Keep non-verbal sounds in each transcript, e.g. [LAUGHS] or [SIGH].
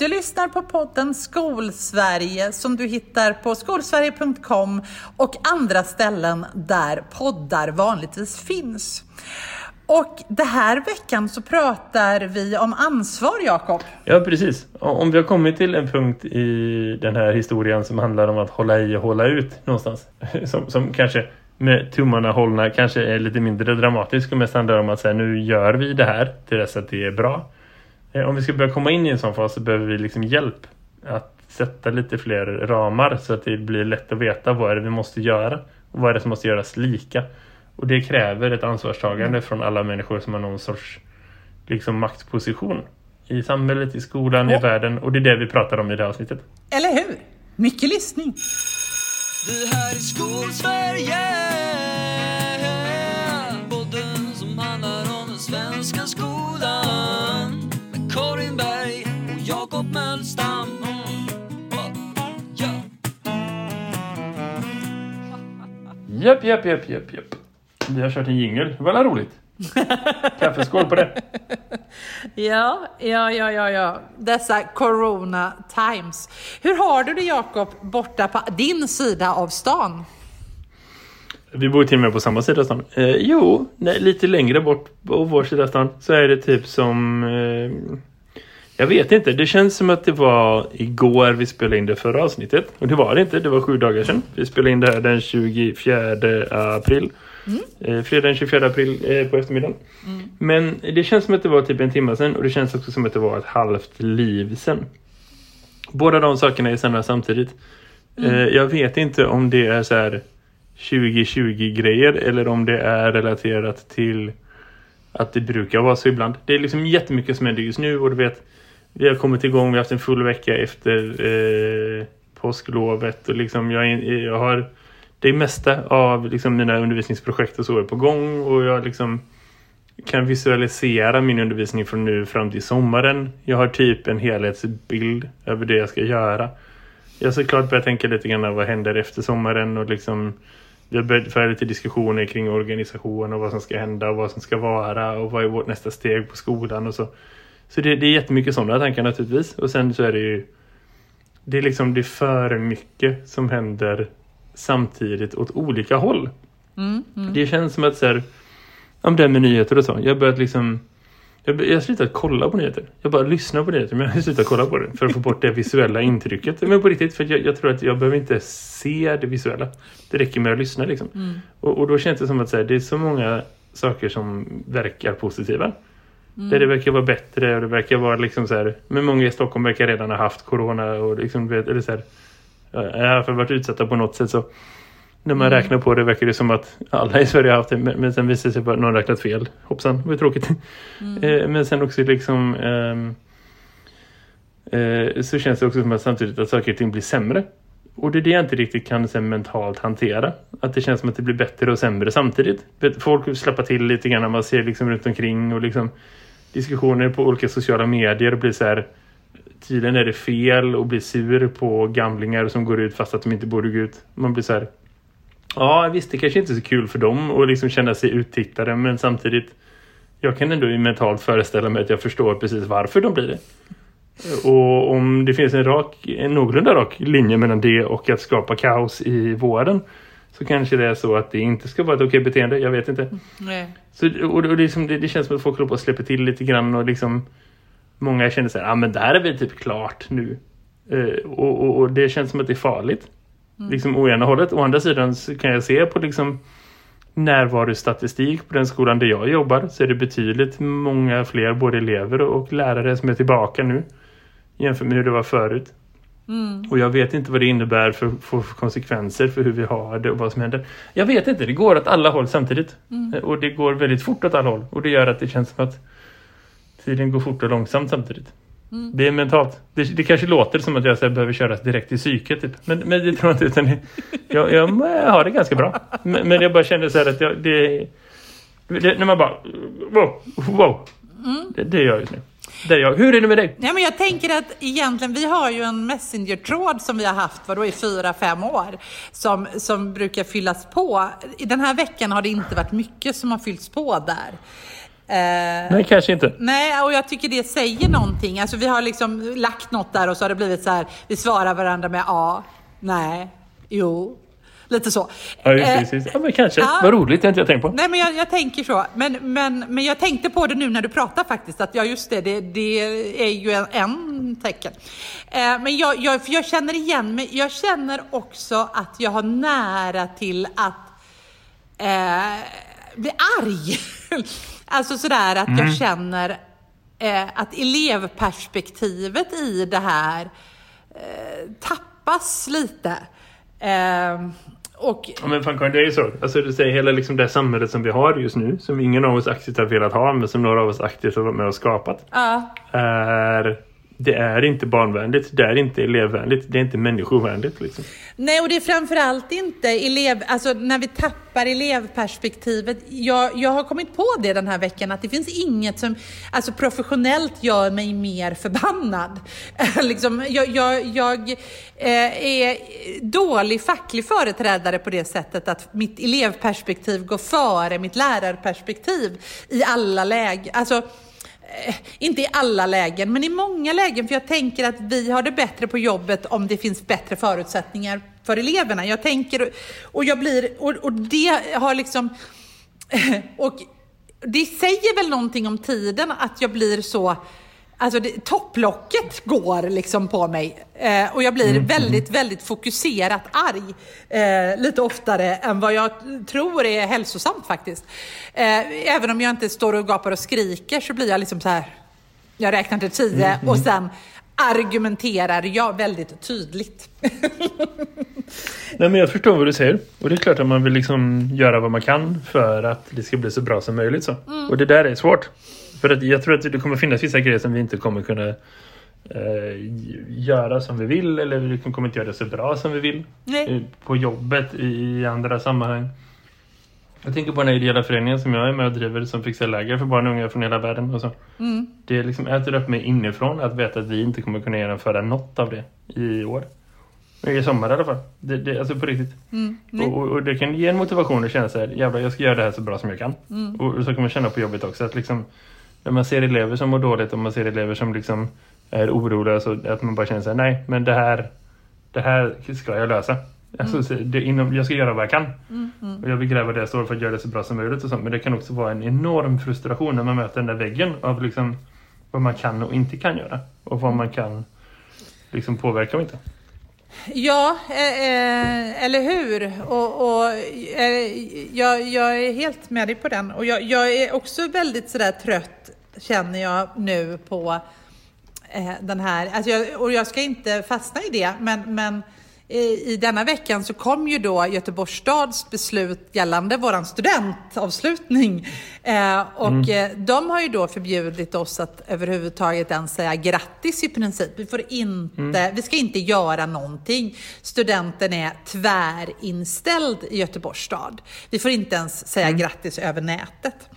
Du lyssnar på podden Skolsverige som du hittar på skolsverige.com och andra ställen där poddar vanligtvis finns. Och den här veckan så pratar vi om ansvar, Jakob. Ja, precis. Om vi har kommit till en punkt i den här historien som handlar om att hålla i och hålla ut någonstans. [LAUGHS] Som, som kanske med tummarna hållna kanske är lite mindre dramatisk och mest handlar om att säga nu gör vi det här till dess att det är bra. Eh, om vi ska börja komma in i en sån fas så behöver vi liksom hjälp att sätta lite fler ramar så att det blir lätt att veta vad är det vi måste göra och vad är det som måste göras lika. Och det kräver ett ansvarstagande mm. från alla människor som har någon sorts liksom maktposition i samhället, i skolan, oh. i världen och det är det vi pratar om i det här avsnittet. Eller hur? Mycket lyssning! Det här är Skolsverige Japp, japp, japp, japp, japp. Vi har kört en jingel. Det var roligt. [LAUGHS] Kaffeskål på det. Ja, ja, ja, ja, ja. Dessa corona times. Hur har du det Jakob borta på din sida av stan? Vi bor till och med på samma sida av stan. Eh, jo, nej, lite längre bort på vår sida av stan så är det typ som... Eh, jag vet inte, det känns som att det var igår vi spelade in det förra avsnittet. Och det var det inte, det var sju dagar sedan. Vi spelade in det här den 24 april. Mm. Eh, fredag den 24 april eh, på eftermiddagen. Mm. Men det känns som att det var typ en timme sedan och det känns också som att det var ett halvt liv sedan. Båda de sakerna är sända samtidigt. Mm. Eh, jag vet inte om det är så här 2020-grejer eller om det är relaterat till att det brukar vara så ibland. Det är liksom jättemycket som händer just nu och du vet vi har kommit igång, vi har haft en full vecka efter eh, påsklovet och liksom jag, jag har det mesta av liksom, mina undervisningsprojekt och så är på gång och jag liksom kan visualisera min undervisning från nu fram till sommaren. Jag har typ en helhetsbild över det jag ska göra. Jag har såklart börjat tänka lite grann vad händer efter sommaren och liksom vi har börjat föra lite diskussioner kring organisation och vad som ska hända och vad som ska vara och vad är vårt nästa steg på skolan och så. Så det, det är jättemycket sådana tankar naturligtvis. Och sen så är det ju det är liksom det är för mycket som händer samtidigt åt olika håll. Mm, mm. Det känns som att så här, om det med nyheter och så. Jag börjat liksom jag, jag har slutat kolla på nyheter. Jag bara lyssnar på nyheter men jag har slutat kolla på det för att få bort det visuella intrycket. Men på riktigt, för jag, jag tror att jag behöver inte se det visuella. Det räcker med att lyssna liksom. Mm. Och, och, då känns det som att så här, det är så många saker som verkar positiva. Mm. Där det verkar vara bättre och det verkar vara liksom så här, men många i Stockholm verkar redan ha haft corona och liksom, eller så här, i alla fall varit utsatta på något sätt så när man mm. räknar på det verkar det som att alla i Sverige har haft det men, men sen visar det sig att någon räknat fel. Hoppsan, var tråkigt. Mm. [LAUGHS] Eh, men sen också liksom eh, eh, så känns det också som att samtidigt att saker och ting blir sämre. Och det är det jag inte riktigt kan sen mentalt hantera. Att det känns som att det blir bättre och sämre samtidigt. Folk släpper till lite grann när man ser liksom runt omkring och liksom diskussioner på olika sociala medier och blir så här tydligen är det fel att bli sur på gamlingar som går ut fast att de inte borde gå ut. Man blir så här ja visst det kanske inte är så kul för dem att liksom känna sig uttittade men samtidigt jag kan ändå mentalt föreställa mig att jag förstår precis varför de blir det. Och om det finns en, rak, en någorlunda rak linje mellan det och att skapa kaos i vården så kanske det är så att det inte ska vara ett okej beteende, jag vet inte. Nej. Så, och, och det, liksom, det, det, känns som att folk håller på att släppa till lite grann och liksom många känner sig, ja ah, men där är vi typ klart nu. Uh, och, och, och, det känns som att det är farligt. Mm. Liksom å ena hållet. Å andra sidan så kan jag se på liksom närvarostatistik på den skolan där jag jobbar så är det betydligt många fler både elever och lärare som är tillbaka nu jämfört med hur det var förut. Mm. Och jag vet inte vad det innebär för, för, konsekvenser för hur vi har det och vad som händer. Jag vet inte, det går åt alla håll samtidigt. Mm. Och det går väldigt fort åt alla håll. Och det gör att det känns som att tiden går fort och långsamt samtidigt. Mm. Det är mentalt. Det, det kanske låter som att jag så behöver köras direkt till psyket. Typ. Men, men det tror jag inte. Utan det, jag, jag, jag, har det ganska bra. Men, men jag bara kände så här att jag, det, det, när man bara wow, wow. Mm. Det, det gör jag just nu. Det jag. Hur är det med dig? Ja, men jag tänker att egentligen, vi har ju en Messenger-tråd som vi har haft vadå, i fyra, fem år som, som brukar fyllas på. I den här veckan har det inte varit mycket som har fyllts på där. Nej, kanske inte. Nej, och jag tycker det säger någonting. Alltså vi har liksom lagt något där och så har det blivit så här, vi svarar varandra med ja, nej, jo. Lite så. Ja, just Eh, just det. Ja, men kanske. ja. Vad roligt, det har inte jag tänkt på. Nej, men jag, jag tänker så. Men, men, men jag tänkte på det nu när du pratar faktiskt, att ja, just det, det, det är ju en, en tecken. Eh, men jag, jag, för jag känner igen mig. Jag känner också att jag har nära till att eh, bli arg. [LAUGHS] alltså sådär att jag känner eh, att elevperspektivet i det här eh, tappas lite. Eh, och Ja, men fan, det är ju så. Alltså, du säger hela liksom det samhället som vi har just nu, som ingen av oss aktivt har velat ha, men som några av oss aktivt har varit med och skapat, ja, är... Det är inte barnvänligt, det är inte elevvänligt, det är inte människovänligt. Liksom. Nej, och det är framförallt inte elev, alltså när vi tappar elevperspektivet. Jag, jag har kommit på det den här veckan att det finns inget som alltså professionellt gör mig mer förbannad. [LAUGHS] liksom, jag jag, jag eh, är dålig facklig företrädare på det sättet att mitt elevperspektiv går före mitt lärarperspektiv i alla lägen. Alltså, Eh, inte i alla lägen, men i många lägen. För jag tänker att vi har det bättre på jobbet om det finns bättre förutsättningar för eleverna. Jag tänker, och jag blir, och, och det har liksom, [LAUGHS] och det säger väl någonting om tiden att jag blir så, alltså det, topplocket går liksom på mig. Eh, och jag blir väldigt, väldigt fokuserat arg. Eh, lite oftare än vad jag tror är hälsosamt faktiskt. Eh, även om jag inte står och gapar och skriker så blir jag liksom så här, jag räknar till tio och sen argumenterar jag väldigt tydligt. [LAUGHS] Nej, men jag förstår vad du säger. Och det är klart att man vill liksom göra vad man kan för att det ska bli så bra som möjligt. Så. Och det där är svårt. För att jag tror att det kommer finnas vissa grejer som vi inte kommer kunna eh, göra som vi vill. Eller vi kommer inte göra det så bra som vi vill. Nej. Eh, På jobbet, i andra sammanhang. Jag tänker på den här ideella föreningen som jag är med och driver som fixar läger för barn och unga från hela världen. Och så. Det liksom äter upp mig inifrån att veta att vi inte kommer kunna genomföra något av det i år. I sommar i alla fall. Det, det, alltså på riktigt. Och, och, och det kan ge en motivation att känna så här, jävlar jag ska göra det här så bra som jag kan. Och, och så kan man känna på jobbet också att liksom, när man ser elever som mår dåligt och man ser elever som liksom är oroliga så att man bara känner så här, nej men det här, det här ska jag lösa. Alltså, så det, inom, jag ska göra vad jag kan. Och jag vill gräva det jag står för att göra det så bra som möjligt. Och sånt. Men det kan också vara en enorm frustration när man möter den där väggen av liksom, vad man kan och inte kan göra. Och vad man kan liksom, påverka och inte. Ja, eh, eh, eller hur? Och, och eh, jag, jag är helt med dig på den. Och jag, jag är också väldigt sådär trött, känner jag nu på eh, den här. Alltså jag, och jag ska inte fastna i det, men, men eh, i denna veckan så kom ju då Göteborgs stads beslut gällande våran studentavslutning. Eh, och eh, de har ju då förbjudit oss att överhuvudtaget ens säga grattis i princip. Vi, får inte, vi ska inte göra någonting. Studenten är tvärinställd i Göteborgs stad. Vi får inte ens säga grattis över nätet.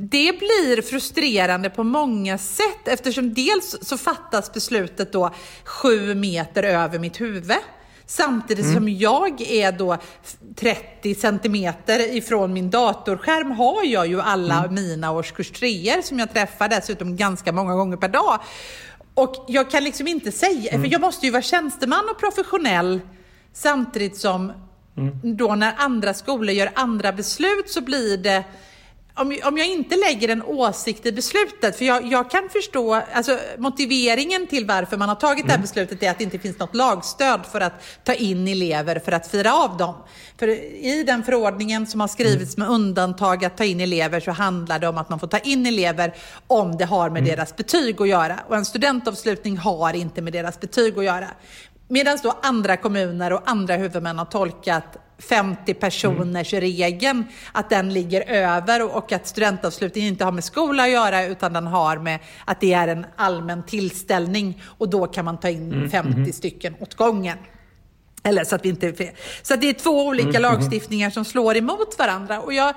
Det blir frustrerande på många sätt eftersom dels så fattas beslutet då sju meter över mitt huvud. Samtidigt som jag är då 30 centimeter ifrån min datorskärm har jag ju alla mina årskurs treor som jag träffar dessutom ganska många gånger per dag. Och jag kan liksom inte säga, för jag måste ju vara tjänsteman och professionell samtidigt som då när andra skolor gör andra beslut så blir det om, om jag inte lägger en åsikt i beslutet, för jag, jag kan förstå, alltså motiveringen till varför man har tagit det här beslutet är att det inte finns något lagstöd för att ta in elever för att fira av dem. För i den förordningen som har skrivits med undantag att ta in elever så handlar det om att man får ta in elever om det har med deras betyg att göra. Och en studentavslutning har inte med deras betyg att göra. Medan då andra kommuner och andra huvudmän har tolkat 50 personers regeln, att den ligger över och att studentavslutningen inte har med skola att göra utan den har med att det är en allmän tillställning. Och då kan man ta in 50 stycken åt gången. Eller så att vi inte... Så att det är två olika lagstiftningar som slår emot varandra. Och jag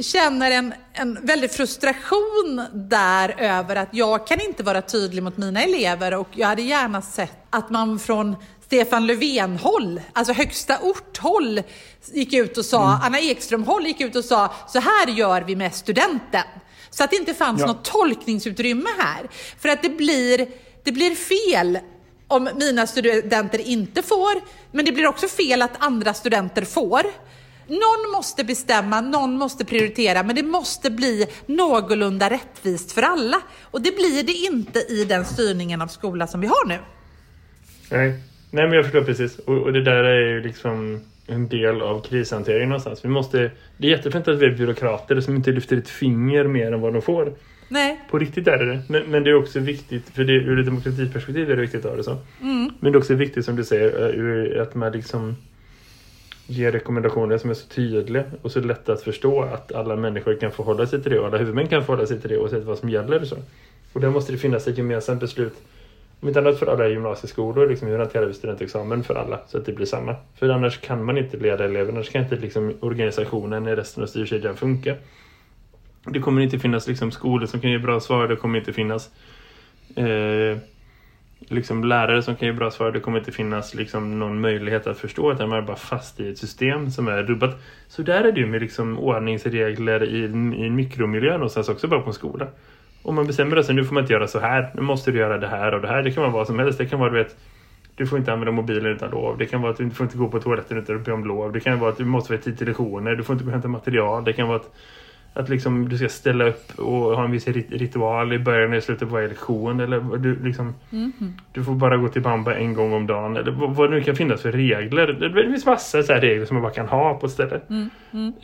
känner en, en väldig frustration där över att jag kan inte vara tydlig mot mina elever och jag hade gärna sett att man från Stefan Löfven-håll, alltså högsta ort-håll, gick ut och sa, Anna Ekström-håll gick ut och sa, så här gör vi med studenten. Så att det inte fanns Ja. något tolkningsutrymme här. För att det blir, det blir fel om mina studenter inte får, men det blir också fel att andra studenter får. Någon måste bestämma, någon måste prioritera, men det måste bli någorlunda rättvist för alla. Och det blir det inte i den styrningen av skola som vi har nu. Nej. Nej, men jag förstår precis. Och, och det där är ju liksom en del av krishanteringen någonstans. Vi måste, det är jättefint att vi är byråkrater som inte lyfter ett finger mer än vad de får. Nej. På riktigt är det det. Men, men det är också viktigt, för det, ur ett demokratiperspektiv är det viktigt att ha det så. Men det är också viktigt som du säger, eh, att man liksom ger rekommendationer som är så tydliga och så lätta att förstå att alla människor kan förhålla sig till det och alla huvudmän kan förhålla sig till det oavsett vad som gäller. Och, så. och där måste det finnas ett gemensamt beslut om inte annat för alla gymnasieskolor, liksom hur hanterar vi studentexamen för alla så att det blir samma. För annars kan man inte leda eleverna, annars kan inte liksom organisationen i resten av styrkedjan funka. Det kommer inte finnas liksom skolor som kan ge bra svar, det kommer inte finnas eh, liksom lärare som kan ge bra svar, det kommer inte finnas liksom någon möjlighet att förstå att man är bara fast i ett system som är rubbat. Så där är det ju med liksom ordningsregler i, i mikromiljö någonstans också bara på en skola. Om man bestämmer sig, nu får man inte göra så här, nu måste du göra det här och det här. Det kan vara vad som helst, det kan vara du vet du får inte använda mobilen utan lov. Det kan vara att du får inte gå på toaletten utan att be om lov. Det kan vara att du måste vara i tid till lektioner. Du får inte gå och hämta material. Det kan vara att, att liksom du ska ställa upp och ha en viss rit- ritual i början och i slutet på varje lektion. Eller du, liksom, du får bara gå till bamba en gång om dagen. Eller vad, det nu kan finnas för regler. Det, finns massor så regler som man bara kan ha på ett ställe.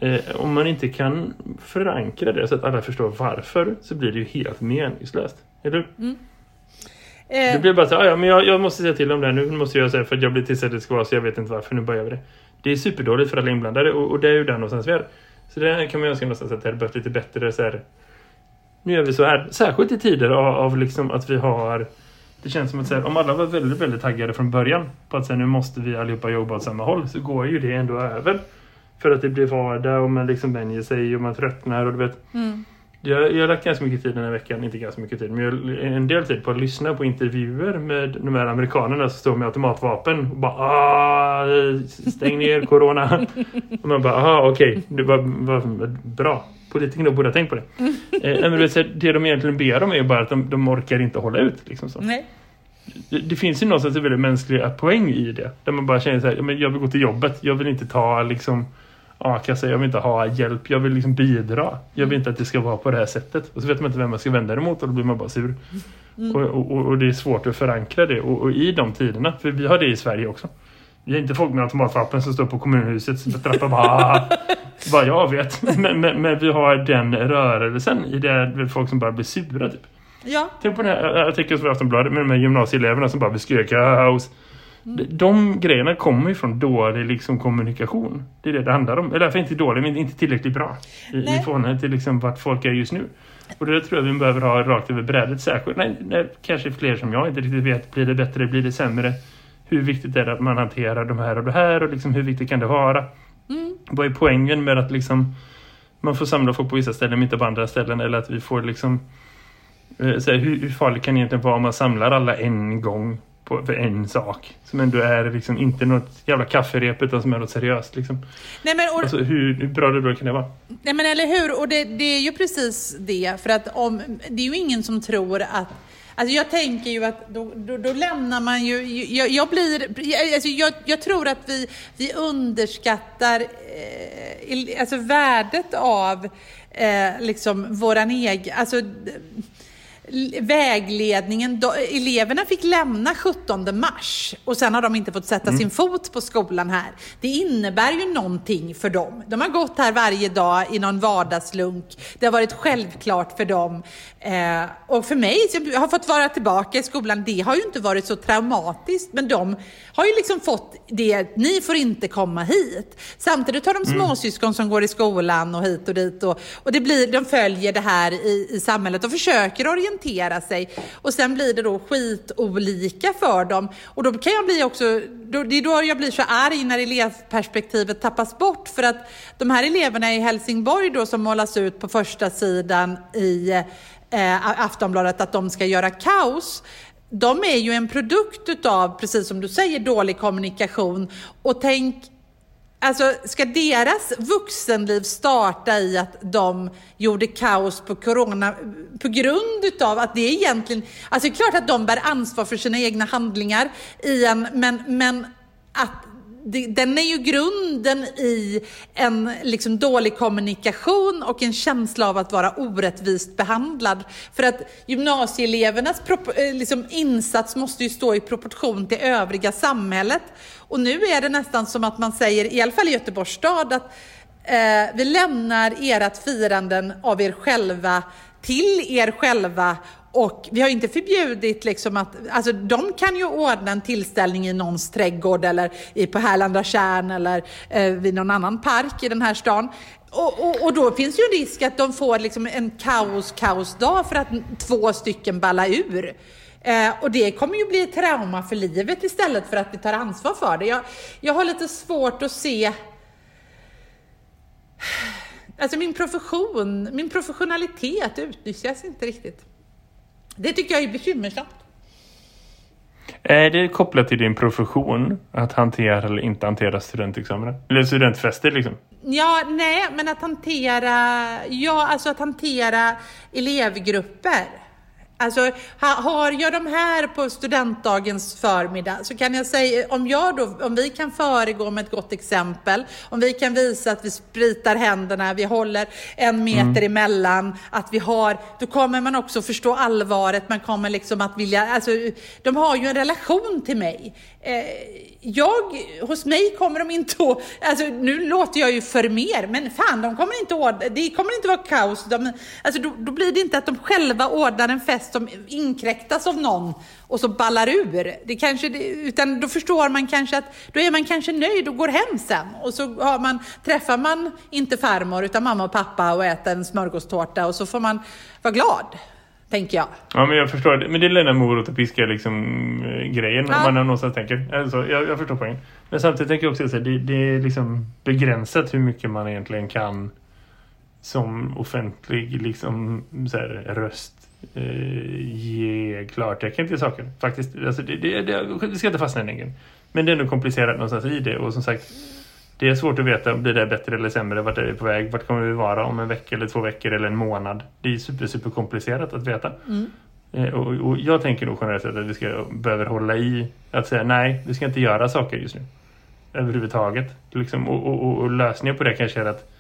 Eh, om man inte kan förankra det så att alla förstår varför så blir det ju helt meningslöst. Eller? Eh, Det blir bara så "Ah, ja men jag, jag måste säga till om det här nu. Måste jag säga för att jag blir tillsedd att det ska vara så jag vet inte varför. Nu börjar vi det. Det är superdåligt för alla inblandade och, och det är ju där någonstans vi är. Så det kan man ju önska någonstans att det hade behövt lite bättre så här. Nu gör vi så här. Särskilt i tider av, av liksom att vi har det känns som att så här, om alla var väldigt, väldigt taggade från början på att säga nu måste vi allihopa jobba åt samma håll så går ju det ändå över. För att det blir vardag och man liksom vänjer sig och man tröttnar och du vet. Mm. Jag, jag har lagt ganska mycket tid den här veckan, inte ganska mycket tid, men jag, en del tid på att lyssna på intervjuer med de här amerikanerna som står med automatvapen och bara ah, stäng ner [LAUGHS] corona. och man bara aha okej, det var, bra. Politikerna borde ha tänkt på det. [LAUGHS] Eh, men här, det de egentligen ber om är ju bara att de, de orkar inte hålla ut. Liksom så. nej. Det, det finns ju någonstans en väldigt mänsklig poäng i det. Där man bara känner så här, jag vill gå till jobbet. Jag vill inte ta liksom a-kassa, jag vill inte ha hjälp. Jag vill liksom bidra. Jag vill inte att det ska vara på det här sättet. Och så vet man inte vem man ska vända det mot och då blir man bara sur. Och, och, och det är svårt att förankra det. Och, och i de tiderna, för vi har det i Sverige också. Vi har inte folk med automatvapen som står på kommunhuset och trappar bara vad jag vet. [LAUGHS] Men, men, men vi har den rörelsen i det folk som bara blir sura typ. Ja. Tänk på den här artikeln som vi har haft om bladet med de här gymnasieeleverna som bara vill skrika kaos. De, de grejerna kommer ju från dålig liksom, kommunikation. Det är det det handlar om. Eller fall inte dålig, men inte tillräckligt bra. I, i förhållande till liksom, vart folk är just nu. Och det tror jag vi behöver ha rakt över brädet. Särskilt när, när kanske fler som jag inte riktigt vet. Blir det bättre, blir det sämre? Hur viktigt är det att man hanterar de här och det här? Och liksom, hur viktigt kan det vara? Vad är poängen med att liksom, man får samla folk på vissa ställen men inte på andra ställen? Eller att vi får liksom Eh, Så här, hur, hur farligt kan det egentligen vara om man samlar alla en gång på, för en sak? Som ändå är liksom inte något jävla kafferep utan som är något seriöst. Liksom. Nej, men, och, Alltså, hur, hur bra det då kan det vara? Nej men eller hur, och det, det är ju precis det. För att om, det är ju ingen som tror att Alltså jag tänker ju att då, då, då lämnar man ju, jag, jag blir, alltså jag, jag tror att vi, vi underskattar eh, alltså värdet av eh, liksom våran egen, alltså vägledningen. Då, eleverna fick lämna 17 mars och sen har de inte fått sätta sin fot på skolan här. Det innebär ju någonting för dem. De har gått här varje dag i någon vardagslunk. Det har varit självklart för dem. Eh, och för mig, som har fått vara tillbaka i skolan, det har ju inte varit så traumatiskt. Men de har ju liksom fått det, ni får inte komma hit. Samtidigt har de småsyskon som går i skolan och hit och dit. Och, och det blir, de följer det här i, i samhället och försöker orientera sig. Och sen blir det då skitolika för dem. Och då kan jag bli också, då, det är då jag blir så arg när elevperspektivet tappas bort. För att de här eleverna i Helsingborg då som målas ut på första sidan i eh, Aftonbladet att de ska göra kaos. De är ju en produkt utav, precis som du säger, dålig kommunikation. Och tänk Alltså, ska deras vuxenliv starta i att de gjorde kaos på corona på grund utav att det egentligen, alltså det är klart att de bär ansvar för sina egna handlingar i en, men, men att den är ju grunden i en liksom dålig kommunikation och en känsla av att vara orättvist behandlad. För att gymnasieelevernas eh, liksom insats måste ju stå i proportion till övriga samhället. Och nu är det nästan som att man säger, i alla fall i Göteborgs stad, att eh, vi lämnar ert firanden av er själva till er själva och vi har inte förbjudit liksom att, alltså de kan ju ordna en tillställning i någons trädgård eller i, på Härlanda kärn eller eh, vid någon annan park i den här stan. Och, och, och, då finns ju en risk att de får liksom en kaos-kaos-dag för att två stycken ballar ur. Eh, och det kommer ju bli ett trauma för livet istället för att vi tar ansvar för det. Jag, jag har lite svårt att se Alltså min profession, min professionalitet utnyttjas inte riktigt. Det tycker jag är bekymmersamt. Är det kopplat till din profession att hantera eller inte hantera studentexamina? Eller studentfester liksom? Ja, nej, men att hantera, ja, alltså att hantera elevgrupper. Alltså, har jag de här på studentdagens förmiddag så kan jag säga, om, jag då, om vi kan föregå med ett gott exempel, om vi kan visa att vi spritar händerna, vi håller en meter mm. emellan, att vi har, då kommer man också förstå allvaret, man kommer liksom att vilja, alltså, de har ju en relation till mig. Eh, jag, hos mig kommer de inte att, alltså nu låter jag ju för mer, men fan de kommer inte att, det kommer inte att vara kaos. De, alltså då, då, blir det inte att de själva ordnar en fest som inkräktas av någon och så ballar ur. Det kanske, utan då förstår man kanske att, då är man kanske nöjd och går hem sen. Och så har man, träffar man inte farmor utan mamma och pappa och äter en smörgåstårta och så får man vara glad tänker jag. Ja, men jag förstår. Men det är den där morot och piska liksom, eh, grejen ja. om man någonstans tänker. Alltså, jag, jag förstår poängen. Men samtidigt tänker jag också att det, det är liksom begränsat hur mycket man egentligen kan som offentlig liksom, så här, röst eh, ge klartecken till saker. Faktiskt, alltså, det, det, det, det ska inte fastna i den Men det är ändå komplicerat någonstans i det. Och som sagt, det är svårt att veta om det bättre eller sämre. Vart är vi på väg? Vart kommer vi vara om en vecka eller två veckor eller en månad? Det är super, super komplicerat att veta. Mm. Eh, och, och, jag tänker nog generellt att vi ska behöver hålla i att säga nej, vi ska inte göra saker just nu. Överhuvudtaget. Liksom, och, och, och lösningen på det kanske är att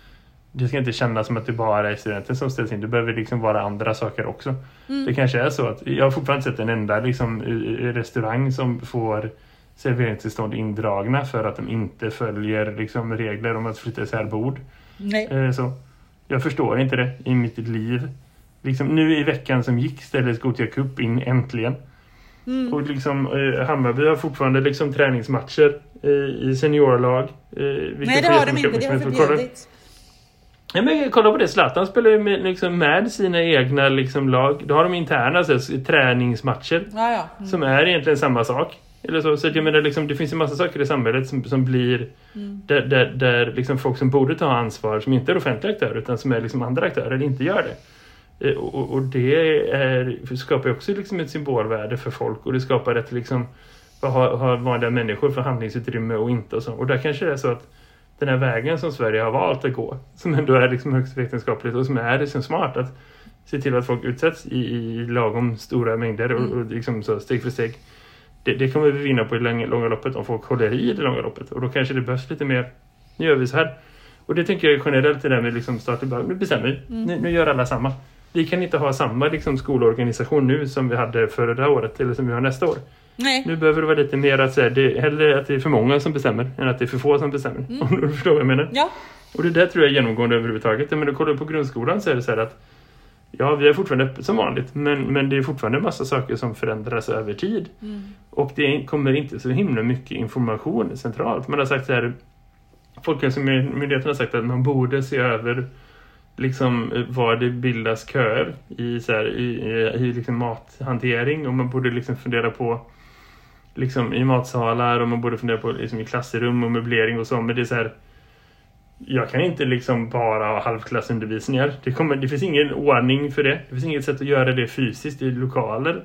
det ska inte kännas som att det bara är studenten som ställs in. Det behöver liksom vara andra saker också. Mm. Det kanske är så att jag har fortfarande sett en enda liksom, restaurang som får serveringstillstånd indragna för att de inte följer liksom, regler om att flytta isär bord. Nej. Eh, så. Jag förstår inte det i mitt liv. Liksom, nu i veckan som gick ställdes Gothia Cup in äntligen. Mm. Och liksom, eh, Hammarby har fortfarande liksom, träningsmatcher eh, i seniorlag. Eh, Nej, det har de inte. Det har förbjudits. Ja, men kolla på det. Zlatan spelar ju med, liksom, med sina egna liksom, lag. Då har de interna alltså, träningsmatcher. Ja, ja. Mm. Som är egentligen samma sak. Eller så, så jag menar, liksom, det finns en massa saker i samhället som, som blir mm. där, där, där liksom folk som borde ta ansvar som inte är offentliga aktörer utan som är liksom andra aktörer inte gör det. Eh, och, och det är, skapar också liksom ett symbolvärde för folk och det skapar ett liksom ha, ha vanliga människor förhandlingsutrymme och inte och så. Och där kanske det är så att den här vägen som Sverige har valt att gå som ändå är liksom högst vetenskapligt och som är liksom smart att se till att folk utsätts i, i lagom stora mängder och, mm. och liksom så steg för steg det, det kommer vi vinna på i långa, långa loppet om folk håller i det långa loppet. Och då kanske det behövs lite mer. Nu gör vi så här. Och det tänker jag generellt det där med liksom statlig lag. Nu bestämmer vi. Mm. Nu, nu, gör alla samma. Vi kan inte ha samma liksom, skolorganisation nu som vi hade förra året eller som vi har nästa år. Nej. Nu behöver det vara lite mer att säga, det, hellre att det är för många som bestämmer än att det är för få som bestämmer. Mm. [LAUGHS] Om du förstår vad jag menar. Ja. Och det där tror jag är genomgående överhuvudtaget. Men du kollar på grundskolan så är det så här att Ja, vi är fortfarande öppet som vanligt. Men, men det är fortfarande en massa saker som förändras över tid. Mm. Och det kommer inte så himla mycket information centralt. Man har sagt så här, Folkhälsomyndigheten har sagt att man borde se över liksom var det bildas köer i, så här, i, i, i liksom mathantering. Och man borde liksom fundera på liksom i matsalar och man borde fundera på liksom i klassrum och möblering och så. Men det är så här jag kan inte liksom bara ha halvklassundervisningar. Det, kommer, det finns ingen ordning för det. Det finns inget sätt att göra det fysiskt i lokaler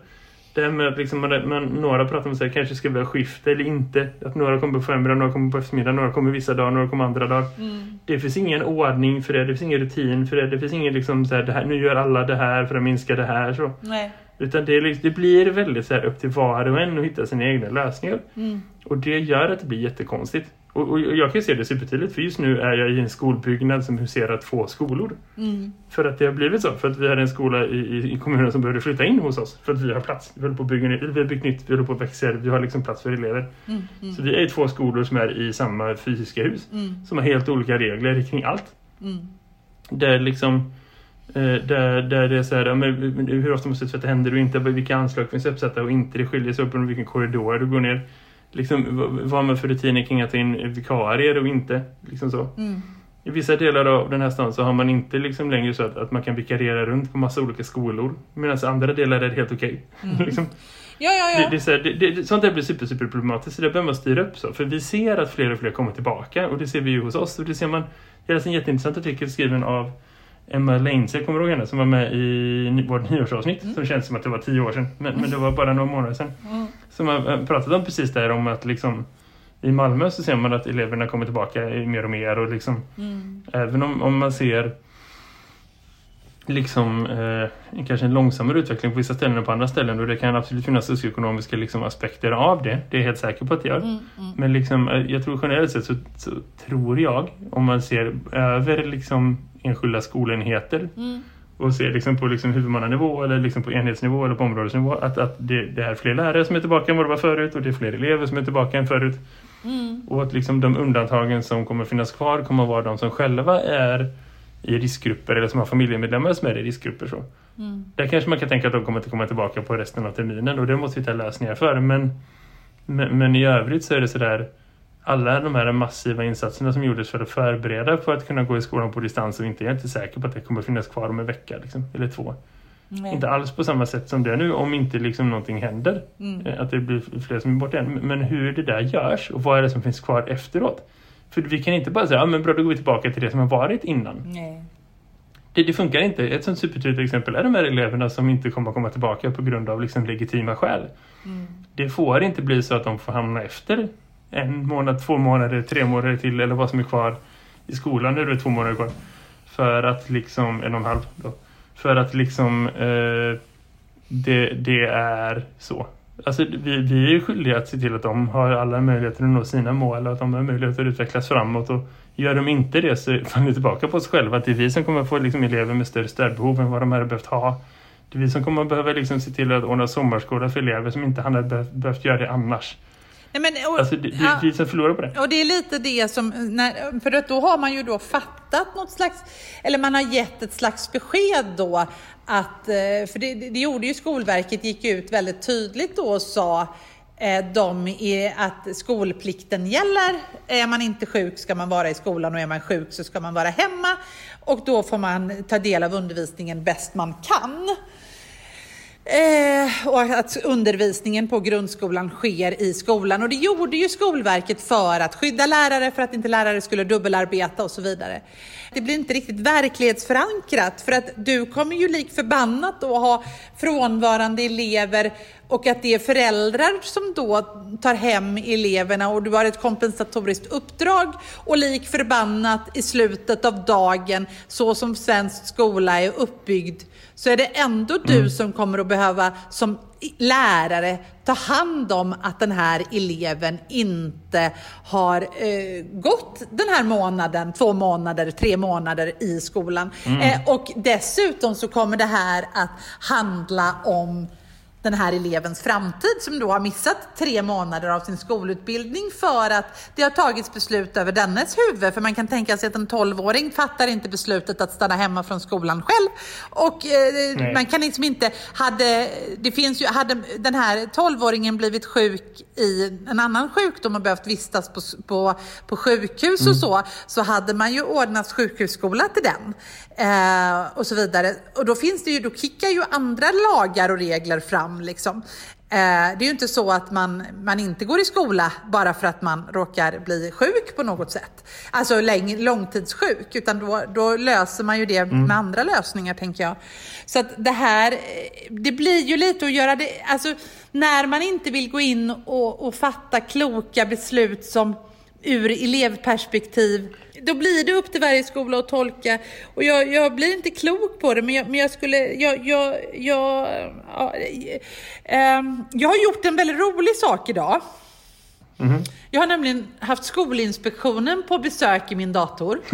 Det här med att liksom, man, man, några pratar om att kanske ska vi ha skift eller inte. Att några kommer på förmiddagen, några kommer på eftermiddagen, några kommer vissa dagar, några kommer andra dagar. Mm. Det finns ingen ordning för det, det finns ingen rutin för det. Det finns ingen liksom så här, det här, nu gör alla det här för att minska det här. Så. Nej. Utan det, liksom, det blir väldigt så här upp till var och en att hitta sina egna lösningar. Mm. Och det gör att det blir jättekonstigt. Och, och jag kan se det supertydligt för just nu är jag i en skolbyggnad som huserar två skolor. Mm. För att det har blivit så. För att vi hade en skola i, i, kommunen som behövde flytta in hos oss. För att vi har plats. Vi håller på att bygga nytt, vi har byggt nytt, vi håller på att växa. Vi har liksom plats för elever. Mm. Mm. Så vi är i två skolor som är i samma fysiska hus. Mm. Som har helt olika regler kring allt. Mm. Där liksom eh, där, där det är så här, hur ofta måste du tvätta händer och inte, vilka anslag finns uppsatta och inte, det skiljer sig upp på vilken korridor du går ner. Liksom, vad, har man för rutiner kring att ta in vikarier och inte? Liksom så. Mm. I vissa delar av den här stan så har man inte liksom längre så att, att man kan vikariera runt på massa olika skolor. Medan i andra delar är det helt okej. [LAUGHS] liksom, Ja, ja, det, ja. det, så här, det, det, sånt där blir super, super problematiskt. Så det behöver man styra upp så. För vi ser att fler och fler kommer tillbaka. Och det ser vi ju hos oss. Och det ser man. Jag läste en jätteintressant artikel skriven av Emma Leinsey, kommer du ihåg henne? Som var med i vårt nyårsavsnitt. Som känns som att det var tio år sedan. Men, men det var bara några månader sedan. Mm. Som har eh, pratat om precis det här om att liksom i Malmö så ser man att eleverna kommer tillbaka mer och mer. Och liksom Mm. Även om, om man ser liksom eh, kanske en långsammare utveckling på vissa ställen än på andra ställen och det kan absolut finnas socioekonomiska liksom, aspekter av det. Det är jag helt säker på att det gör. Mm. Mm. Men liksom, eh, jag tror generellt sett så, så tror jag, om man ser över liksom, enskilda skolenheter Mm. och ser liksom, på liksom, huvudmannanivå eller liksom, på enhetsnivå eller på områdesnivå att, att det, det är fler lärare som är tillbaka än vad det var förut och det är fler elever som är tillbaka än förut. Mm. Och att liksom de undantagen som kommer finnas kvar kommer att vara de som själva är i riskgrupper eller som har familjemedlemmar som är i riskgrupper. Så. Mm. Där kanske man kan tänka att de kommer inte komma tillbaka på resten av terminen och det måste vi ta lösningar för. Men, men, men i övrigt så är det sådär alla de här massiva insatserna som gjordes för att förbereda för att kunna gå i skolan på distans och inte, jag är inte säker på att det kommer finnas kvar om en vecka liksom, eller två. Nej. Inte alls på samma sätt som det är nu om inte liksom någonting händer. Mm. Eh, Att det blir fler som är borta än. Men hur det där görs och vad är det som finns kvar efteråt? För vi kan inte bara säga, ja men bra då går vi tillbaka till det som har varit innan. Nej. Det, det funkar inte. Ett sånt supertydligt exempel är de här eleverna som inte kommer komma tillbaka på grund av liksom legitima skäl. Mm. Det får inte bli så att de får hamna efter en månad, två månader, tre månader till eller vad som är kvar i skolan. Nu är det två månader kvar. För att liksom, en och en halv då. För att liksom eh, det, det är så. Alltså vi, vi är ju skyldiga att se till att de har alla möjligheter att nå sina mål och att de har möjligheter att utvecklas framåt och gör de inte det så faller vi tillbaka på oss själva att det är vi som kommer att få liksom elever med större stödbehov än vad de hade behövt ha. Det är vi som kommer behöva liksom se till att ordna sommarskola för elever som inte hade behövt, behövt göra det annars. Nej, men, och, Alltså det, det ja. är vi som förlorar på det. Och det är lite det som, när, för att då har man ju då fattat något slags, eller man har gett ett slags besked då att, eh, för det, det gjorde ju Skolverket, gick ut väldigt tydligt då och sa eh, de är att skolplikten gäller. Är man inte sjuk ska man vara i skolan och är man sjuk så ska man vara hemma. Och då får man ta del av undervisningen bäst man kan. Eh, och att undervisningen på grundskolan sker i skolan. Och det gjorde ju Skolverket för att skydda lärare, för att inte lärare skulle dubbelarbeta och så vidare. Det blir inte riktigt verklighetsförankrat för att du kommer ju lik förbannat att ha frånvarande elever och att det är föräldrar som då tar hem eleverna och du har ett kompensatoriskt uppdrag och lik förbannat i slutet av dagen så som svensk skola är uppbyggd så är det ändå du som kommer att behöva som lärare ta hand om att den här eleven inte har eh, gått den här månaden, två månader, tre månader i skolan. Eh, och dessutom så kommer det här att handla om den här elevens framtid som då har missat tre månader av sin skolutbildning för att det har tagits beslut över dennes huvud. För man kan tänka sig att en 12-åring fattar inte beslutet att stanna hemma från skolan själv. Och eh, man kan liksom inte, hade, det finns ju, hade den här 12-åringen blivit sjuk i en annan sjukdom och behövt vistas på, på, på sjukhus och så, så hade man ju ordnat sjukhusskola till den. Eh, och så vidare. Och då finns det ju, då kickar ju andra lagar och regler fram liksom. Eh, det är ju inte så att man, man inte går i skola bara för att man råkar bli sjuk på något sätt. Alltså läng, långtidssjuk, utan då, då löser man ju det med andra lösningar tänker jag. Så att det här, det blir ju lite att göra det, alltså när man inte vill gå in och, och fatta kloka beslut som ur elevperspektiv, då blir det upp till varje skola att tolka. Och jag, jag blir inte klok på det, men jag, men jag skulle... Jag, jag, jag, ja, eh, eh jag har gjort en väldigt rolig sak idag. Mm-hmm. Jag har nämligen haft Skolinspektionen på besök i min dator. [LAUGHS]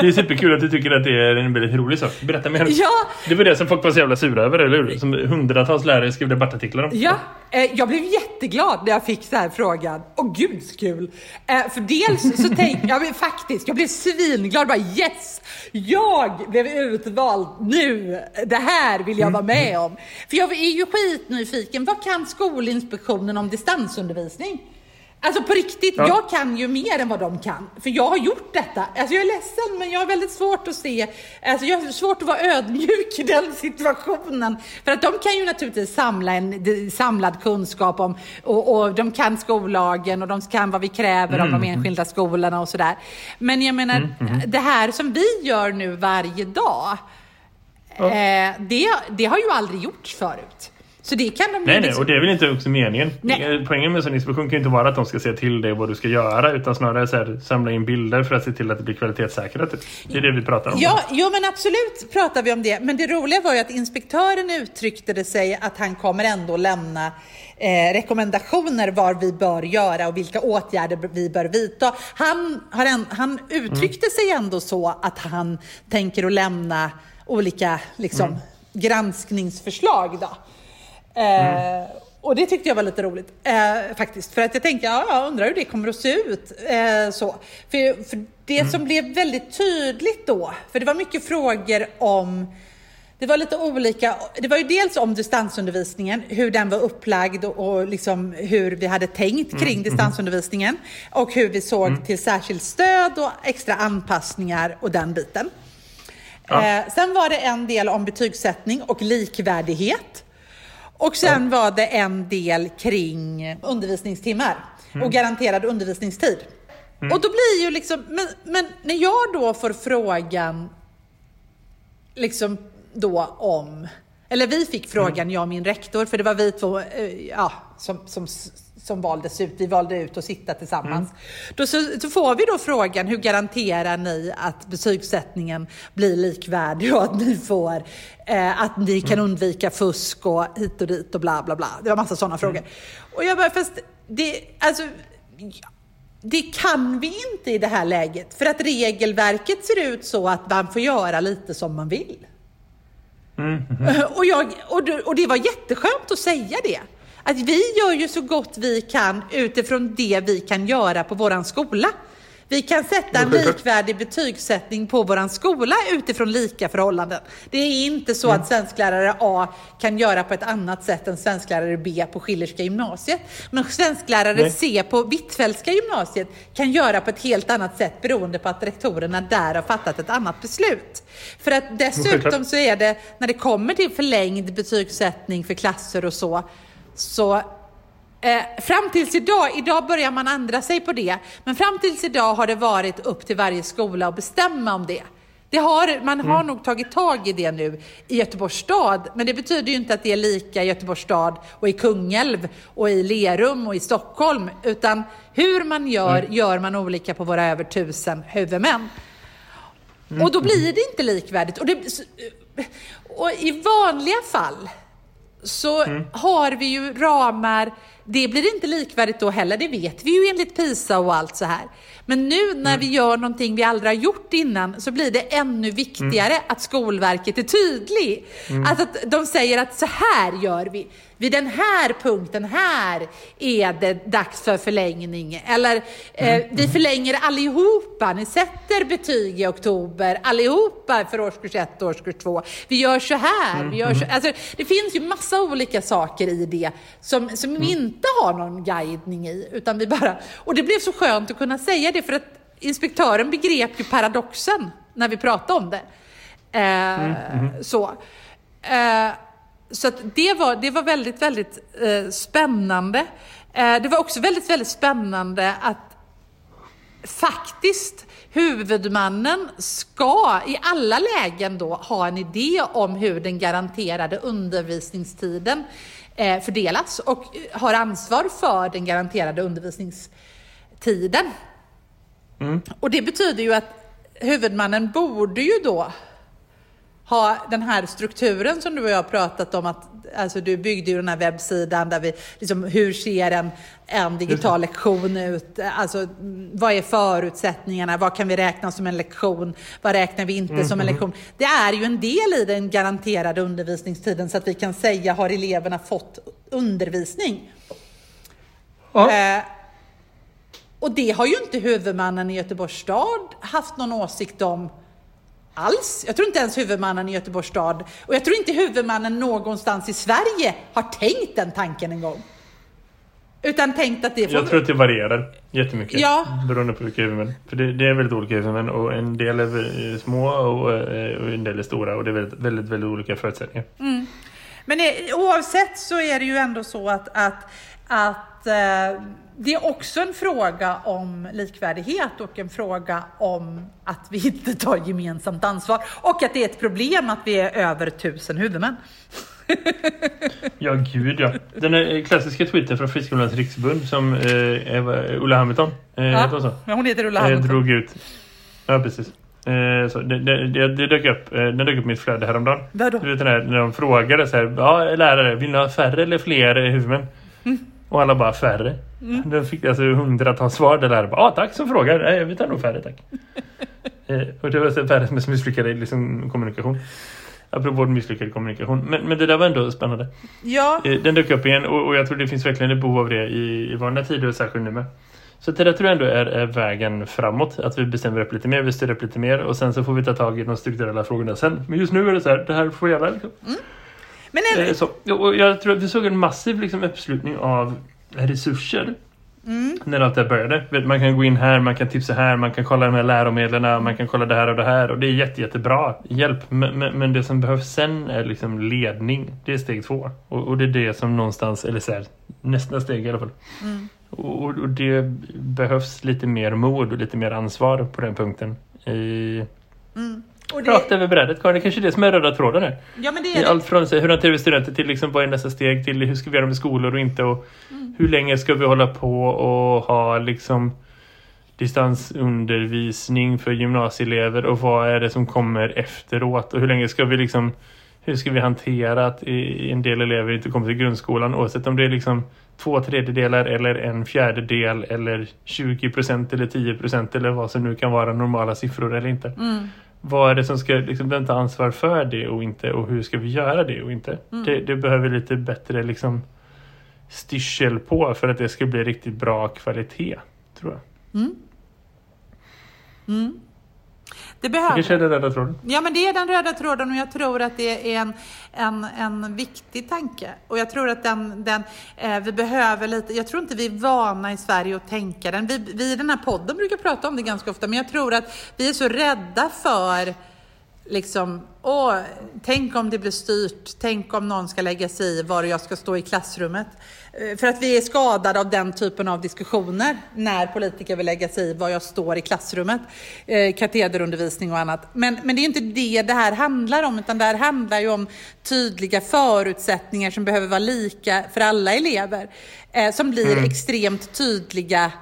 Det är superkul att du tycker att det är en väldigt rolig sak. Berätta mer. Ja. Det var det som folk var så jävla sura över, eller hur? Som hundratals lärare skrev debattartiklar om. Ja, eh, jag blev jätteglad när jag fick så här frågan. Åh gud så kul! Eh, för dels så tänkte jag, faktiskt, jag blev svinglad. Bara yes! Jag blev utvald nu! Det här vill jag vara med om. För jag är ju skitnyfiken. Vad kan Skolinspektionen om distansundervisning? Alltså på riktigt, Ja. jag kan ju mer än vad de kan. För jag har gjort detta. Alltså jag är ledsen, men jag har väldigt svårt att se, alltså jag har svårt att vara ödmjuk i den situationen. För att de kan ju naturligtvis samla en samlad kunskap om, och, och de kan skollagen och de kan vad vi kräver om de enskilda skolorna och sådär. Men jag menar, det här som vi gör nu varje dag, eh, det, det har ju aldrig gjorts förut. Så det kan de Nej, nej, liksom- och det är väl inte också meningen. Nej. Eh, Poängen med en sån inspektion kan ju inte vara att de ska se till dig vad du ska göra utan snarare så här, samla in bilder för att se till att det blir kvalitetssäkrat. typ. Det är det vi pratar om. Ja, jo men absolut pratar vi om det. Men det roliga var ju att inspektören uttryckte det sig att han kommer ändå lämna eh, rekommendationer vad vi bör göra och vilka åtgärder vi bör vidta. Han, har en, han uttryckte sig ändå så att han tänker att lämna olika liksom, granskningsförslag. Då. Eh, och det tyckte jag var lite roligt eh, faktiskt. För att jag tänkte, ja, jag undrar hur det kommer att se ut. Eh, så. För, för det som blev väldigt tydligt då, för det var mycket frågor om det var lite olika. Det var ju dels om distansundervisningen, hur den var upplagd och, liksom hur vi hade tänkt kring distansundervisningen. Och hur vi såg till särskilt stöd och extra anpassningar och den biten. Ja. Eh, sen var det en del om betygssättning och likvärdighet. Och sen var det en del kring undervisningstimmar och garanterad undervisningstid. Och då blir ju liksom, men, men när jag då får frågan liksom då om, eller vi fick frågan, jag och min rektor, för det var vi två eh, ja, som, som, som valdes ut, vi valde ut att sitta tillsammans. Då så, så får vi då frågan, hur garanterar ni att betygssättningen blir likvärdig och att ni får, eh, att ni kan undvika fusk och hit och dit och bla bla bla. Det var massa sådana frågor. Och jag bara, fast det, alltså, det kan vi inte i det här läget. För att regelverket ser ut så att man får göra lite som man vill. Och, jag, och, det, och det var jätteskönt att säga det. Att vi gör ju så gott vi kan utifrån det vi kan göra på våran skola. Vi kan sätta en likvärdig betygssättning på våran skola utifrån lika förhållanden. Det är inte så att svensklärare A kan göra på ett annat sätt än svensklärare B på Schillerska gymnasiet. Men svensklärare Nej. C på Hvitfeldtska gymnasiet kan göra på ett helt annat sätt beroende på att rektorerna där har fattat ett annat beslut. För att dessutom [LAUGHS] så är det, när det kommer till förlängd betygssättning för klasser och så, så Eh, fram tills idag, idag börjar man ändra sig på det, men fram tills idag har det varit upp till varje skola att bestämma om det. det har, man har nog tagit tag i det nu i Göteborgs stad, men det betyder ju inte att det är lika i Göteborgs stad och i Kungälv och i Lerum och i Stockholm, utan hur man gör, gör man olika på våra över tusen huvudmän. Och då blir det inte likvärdigt. Och, det, och i vanliga fall så har vi ju ramar, det blir inte likvärdigt då heller, det vet vi ju enligt PISA och allt så här. Men nu när vi gör någonting vi aldrig har gjort innan så blir det ännu viktigare att Skolverket är tydlig. Alltså att de säger att så här gör vi. Vid den här punkten här är det dags för förlängning. Eller eh, vi förlänger allihopa. Ni sätter betyg i oktober allihopa för årskurs 1 och årskurs 2. Vi gör så här. Vi gör så, alltså, det finns ju massa olika saker i det som, som vi inte har någon guidning i. Utan vi bara, och det blev så skönt att kunna säga det för att inspektören begrep ju paradoxen när vi pratade om det. Eh, Så. Eh, så det, var, det var väldigt, väldigt eh, spännande. Eh, det var också väldigt, väldigt spännande att faktiskt huvudmannen ska i alla lägen då ha en idé om hur den garanterade undervisningstiden eh, fördelas och har ansvar för den garanterade undervisningstiden. Och det betyder ju att huvudmannen borde ju då ha den här strukturen som du och jag har pratat om. Att, alltså du byggde ju den här webbsidan där vi, liksom, hur ser en, en digital lektion ut? Alltså, mm, vad är förutsättningarna? Vad kan vi räkna som en lektion? Vad räknar vi inte som en lektion? Det är ju en del i den garanterade undervisningstiden så att vi kan säga, har eleverna fått undervisning? Ja. Eh, och det har ju inte huvudmannen i Göteborgs stad haft någon åsikt om alls. Jag tror inte ens huvudmannen i Göteborgs stad och jag tror inte huvudmannen någonstans i Sverige har tänkt den tanken en gång. Utan tänkt att det får... Jag tror att det varierar jättemycket. Ja. Beroende på vilka huvudmän. För det, det är väldigt olika huvudmän och en del är små och, eh, och en del är stora och det är väldigt, väldigt, väldigt olika förutsättningar. Men eh, oavsett så är det ju ändå så att, att, att eh, det är också en fråga om likvärdighet och en fråga om att vi inte tar gemensamt ansvar. Och att det är ett problem att vi är över tusen huvudmän. Ja, gud ja. Den klassiska tweeten från Friskolornas riksförbund som eh, Eva, Ulla Hamilton, eh, heter hon hon heter Ulla Eh, Hamilton. drog ut. Ja, precis. Eh, så det, det, det, dök upp, eh, den dök upp i mitt flöde häromdagen. Vadå? Du vet den här, när de frågade så här, ja lärare, vill ni ha färre eller fler eh, huvudmän? Mm. Och alla bara färre. De fick alltså hundratals svar där lärare bara, ja tack som frågar, Nej, vi tar nog färre tack. [LAUGHS] eh, och det var så färre som misslyckade liksom, kommunikation. Apropå misslyckad kommunikation. Men, men det där var ändå spännande. Ja, Eh, Den dök upp igen och, och jag tror det finns verkligen ett behov av det i, i vanliga tider och särskilt nu med. Så det där tror jag ändå är, är vägen framåt. Att vi bestämmer upp lite mer, vi styr upp lite mer och sen så får vi ta tag i de strukturella frågorna sen. Men just nu är det så här, det här får gälla. Liksom. Men är, Eh, så. Och jag tror att vi såg en massiv liksom, uppslutning av resurser. När allt det här började. Man kan gå in här, man kan tipsa här, man kan kolla de här läromedlen, man kan kolla det här och det här. Och det är jätte, jättebra hjälp. Men, men, men det som behövs sen är liksom ledning. Det är steg två. Och, och det är det som någonstans, eller så här, nästa steg i alla fall. Och, och det behövs lite mer mod och lite mer ansvar på den punkten. I, och det, Rakt över brädet, Karin. Det kanske är det som är röda tråden här. ja, men det I är det. allt från här, hur hanterar vi studenter till liksom, vad är nästa steg till hur ska vi göra med skolor och inte och hur länge ska vi hålla på och ha liksom distansundervisning för gymnasieelever och vad är det som kommer efteråt och hur länge ska vi liksom hur ska vi hantera att i- en del elever inte kommer till grundskolan oavsett om det är liksom två tredjedelar eller en fjärdedel eller 20 procent eller 10 procent eller vad som nu kan vara normala siffror eller inte. Vad är det som ska liksom, vem tar ansvar för det och inte och hur ska vi göra det och inte? Det, det behöver lite bättre liksom styrsel på för att det ska bli riktigt bra kvalitet, tror jag. Det Det behöver. kanske är den röda tråden. Ja, men det är den röda tråden och jag tror att det är en, en, en viktig tanke. Och jag tror att den, den eh, vi behöver lite, jag tror inte vi är vana i Sverige att tänka den. Vi, vi i den här podden brukar prata om det ganska ofta, men jag tror att vi är så rädda för liksom, åh, tänk om det blir styrt, tänk om någon ska lägga sig i var jag ska stå i klassrummet. Eh, För att vi är skadade av den typen av diskussioner när politiker vill lägga sig i var jag står i klassrummet, eh, katederundervisning och annat. Men, men det är inte det det här handlar om, utan det här handlar ju om tydliga förutsättningar som behöver vara lika för alla elever, eh, som blir extremt tydliga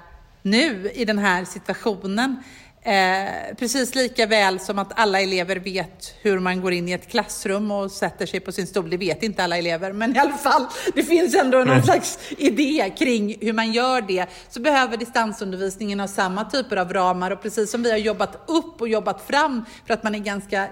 nu i den här situationen. Eh, precis lika väl som att alla elever vet hur man går in i ett klassrum och sätter sig på sin stol. Det vet inte alla elever, men i alla fall, det finns ändå någon Nej. slags idé kring hur man gör det. Så behöver distansundervisningen ha samma typer av ramar och precis som vi har jobbat upp och jobbat fram för att man är ganska eh,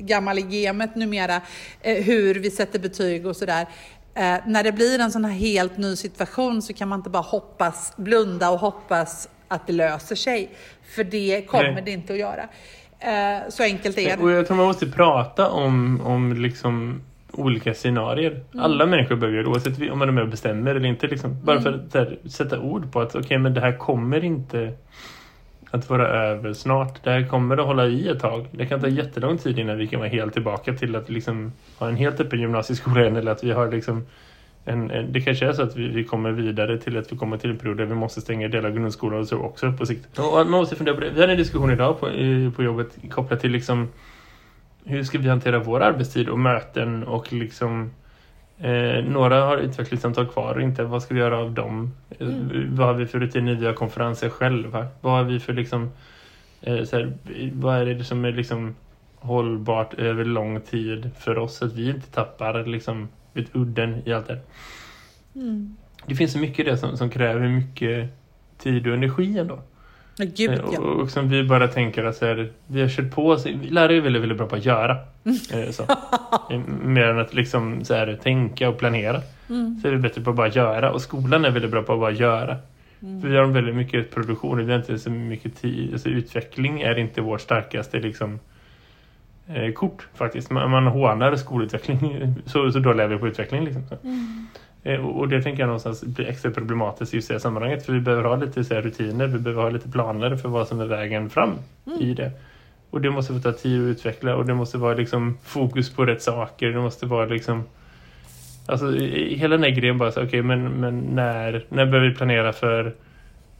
gammal i gamet numera, eh, hur vi sätter betyg och sådär. Eh, när det blir en sån här helt ny situation så kan man inte bara hoppas, blunda och hoppas att det löser sig. För det kommer Nej. det inte att göra. Eh, så enkelt är Och det. jag tror man måste prata om, om liksom olika scenarier. Alla människor behöver göra det, oavsett om man är med och bestämmer eller inte. Liksom. Bara för att här, sätta ord på att okej, men det här kommer inte att vara över snart. Det här kommer att hålla i ett tag. Det kan ta jättelång tid innan vi kan vara helt tillbaka till att liksom ha en helt öppen gymnasieskola igen eller att vi har liksom en, en, det kanske är så att vi, vi kommer vidare till att vi kommer till en period där vi måste stänga delar av grundskolan och så också på sikt. Och man måste fundera på det. Vi hade en diskussion idag på, på jobbet kopplat till liksom hur ska vi hantera vår arbetstid och möten och liksom Eh, några har utvecklingssamtal kvar och inte. Vad ska vi göra av dem? Eh, Mm. Vad har vi för rutiner via konferenser själva? Vad har vi för liksom... Eh, så här, vad är det som är liksom hållbart över lång tid för oss? Att vi inte tappar liksom vet, udden i allt det. Mm. Det finns så mycket i det som, som kräver mycket tid och energi ändå. Men Gud, Eh, ja. Och, och som vi bara tänker att så här, vi har kört på oss. Lärare är väldigt, väldigt bra på att göra. Eh, så. Eh, Mer än att liksom så här, tänka och planera. Mm. Så är vi bättre på att bara göra. Och skolan är väldigt bra på att bara göra. För vi har väldigt mycket produktion. Vi har inte så mycket tid. Alltså, utveckling är inte vårt starkaste liksom, eh, kort faktiskt. Man, man hånar skolutveckling. [LAUGHS] Så, så dåliga är vi på utveckling. Liksom. Eh, och, och det tänker jag någonstans blir extra problematiskt just i det sammanhanget. För vi behöver ha lite så här, rutiner. Vi behöver ha lite planer för vad som är vägen fram i det. Och det måste få ta tid att utveckla. Och det måste vara liksom fokus på rätt saker. Det måste vara liksom Alltså hela den här grejen bara så okej men, men när, när börjar vi planera för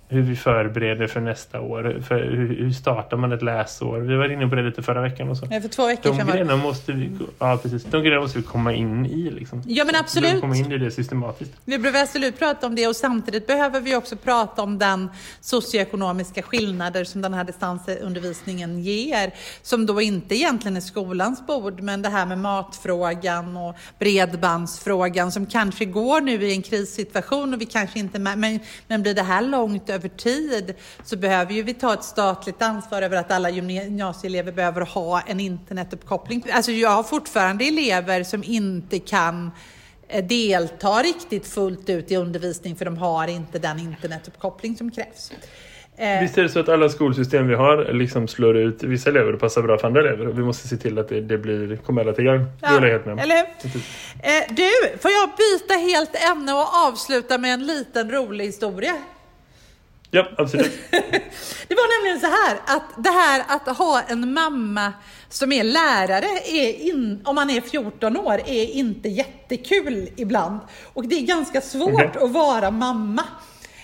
hur vi förbereder för nästa år? För hur, hur startar man ett läsår? Vi var inne på det lite förra veckan och så. Nej, För två veckor De sedan grejerna måste vi, ja, precis. De grejerna måste vi komma in i liksom. Ja, men absolut. komma in i det systematiskt. Vi behöver absolut prata om det och samtidigt behöver vi också prata om den socioekonomiska skillnader som den här distansundervisningen ger. Som då inte egentligen är skolans bord, men det här med matfrågan och bredbandsfrågan som kanske går nu i en krissituation och vi kanske inte men, men blir det här långt över tid så behöver ju vi ta ett statligt ansvar över att alla gymnasieelever behöver ha en internetuppkoppling. Alltså jag har fortfarande elever som inte kan eh, delta riktigt fullt ut i undervisning för de har inte den internetuppkoppling som krävs. Eh, Visst är det så att alla skolsystem vi har liksom slår ut vissa elever och passar bra för andra elever. Vi måste se till att det, det blir, kommer alla till gagn. Det håller jag helt med eller hur? Eh, du, får jag byta helt ämne och avsluta med en liten rolig historia? Ja, absolut. [LAUGHS] Det var nämligen så här att det här att ha en mamma som är lärare, är in, om man är 14 år, är inte jättekul ibland. Och det är ganska svårt Okej. att vara mamma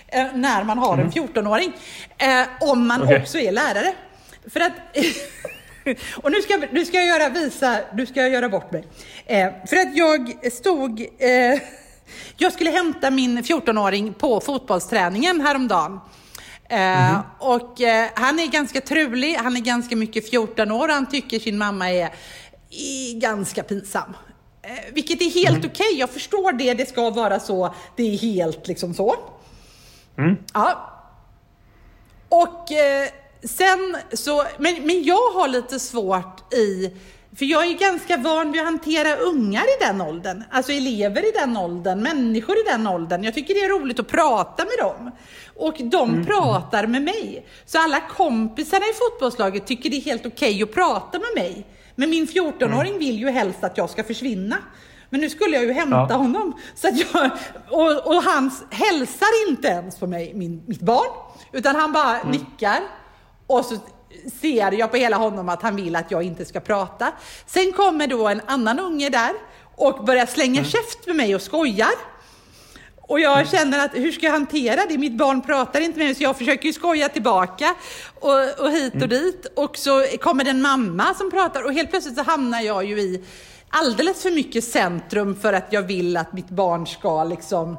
eh, när man har en 14-åring. Eh, om man Okej. också är lärare. För att [LAUGHS] Och nu ska, nu ska jag göra, visa, nu ska jag göra bort mig. Eh, för att jag stod, eh, [LAUGHS] jag skulle hämta min 14-åring på fotbollsträningen häromdagen. Eh, Och eh, han är ganska trulig, han är ganska mycket 14 år och han tycker sin mamma är, ganska pinsam. Eh, vilket är helt okej, jag förstår det, det ska vara så, det är helt liksom så. Ja. Och eh, sen så, men, men jag har lite svårt i, för jag är ganska van vid att hantera ungar i den åldern, alltså elever i den åldern, människor i den åldern. Jag tycker det är roligt att prata med dem. Och de pratar med mig. Så alla kompisarna i fotbollslaget tycker det är helt okej att prata med mig. Men min 14-åring vill ju helst att jag ska försvinna. Men nu skulle jag ju hämta Ja. honom. Så att jag, och, och han hälsar inte ens på mig, min, mitt barn. Utan han bara nickar. Och så ser jag på hela honom att han vill att jag inte ska prata. Sen kommer då en annan unge där och börjar slänga käft med mig och skojar. Och jag känner att hur ska jag hantera det? Mitt barn pratar inte med mig så jag försöker ju skoja tillbaka och, och hit och dit. Och så kommer det en mamma som pratar och helt plötsligt så hamnar jag ju i alldeles för mycket centrum för att jag vill att mitt barn ska liksom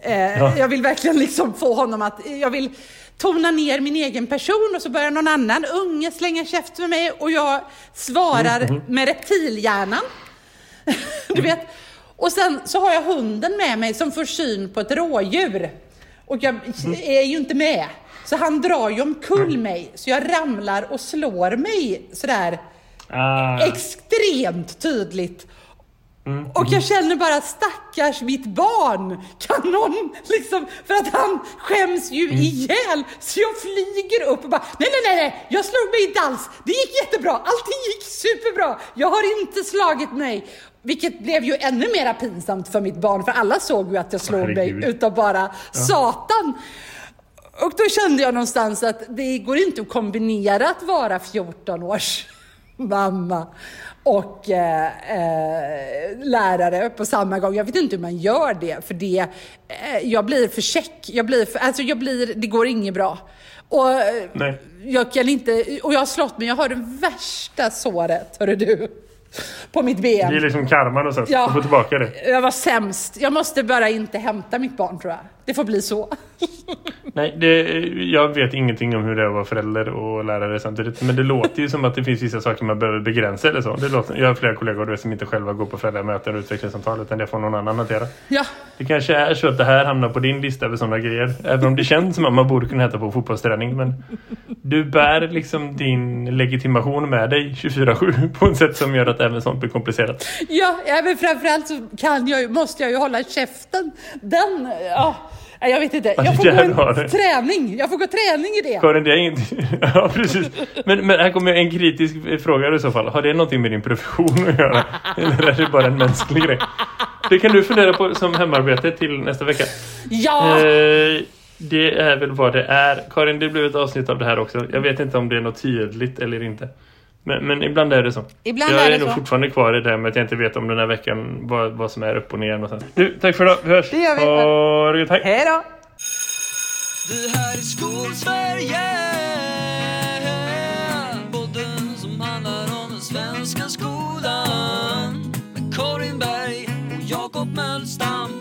eh, Ja. Jag vill verkligen liksom få honom att, jag vill tona ner min egen person och så börjar någon annan unge slänga käft med mig och jag svarar med reptilhjärnan. [LAUGHS] Du vet. Och sen så har jag hunden med mig som får syn på ett rådjur. Och jag är ju inte med. Så han drar ju omkull mig. Så jag ramlar och slår mig sådär Ah, extremt tydligt. Och jag känner bara stackars mitt barn. Kan någon liksom, för att han skäms ju ihjäl. Så jag flyger upp och bara, nej, nej, nej, nej, jag slog mig inte alls. Det gick jättebra, allting gick superbra. Jag har inte slagit mig. Vilket blev ju ännu mera pinsamt för mitt barn, för alla såg ju att jag slog mig Herregud. utav bara satan. Och då kände jag någonstans att det går inte att kombinera att vara 14 års mamma och eh, eh, lärare på samma gång. Jag vet inte hur man gör det, för det, eh, jag blir för check. Jag blir för, alltså jag blir, det går inget bra. Och Nej. jag kan inte, och jag har slått mig, jag har det värsta såret, hörru du. På mitt ben. Det är liksom karma någonstans. Ja. Du får tillbaka det. Jag var sämst. Jag måste bara inte hämta mitt barn tror jag. Det får bli så. Nej, det, jag vet ingenting om hur det är att vara förälder och lärare samtidigt. Men det låter ju som att det finns vissa saker man behöver begränsa eller så. Det låter, jag har flera kollegor som inte själva går på föräldramöten och utvecklingssamtal utan det får någon annan hantera. Ja, Det kanske är så att det här hamnar på din lista över sådana grejer. Även om det känns som att man borde kunna heta på fotbollsträning. Men du bär liksom din legitimation med dig 24-7 på ett sätt som gör att även sånt blir komplicerat. ja, men framförallt så kan jag, måste jag ju hålla käften. Den, ja. Jag vet inte. Ja, Jag får gå en träning. Jag får gå träning i det. Karin, det är inget... [LAUGHS] Ja, precis. Men, men här kommer en kritisk fråga i så fall. Har det någonting med din profession att göra? Eller är det bara en mänsklig grej? Det kan du fundera på som hemarbete till nästa vecka. Ja! Eh, det är väl vad det är. Karin, det blev ett avsnitt av det här också. Jag vet inte om det är något tydligt eller inte. Men, men ibland är det så. Ibland jag är är, det nog så. fortfarande kvar i det här med att jag inte vet om den här veckan vad, vad som är upp och ner. Och sen. Du, tack för idag. Vi hörs. Det gör vi. Ha det gött. Hej. Hej då! Det här är Skolsverige Podden som handlar om den svenska skolan Med Karin Berg och Jakob Mölstam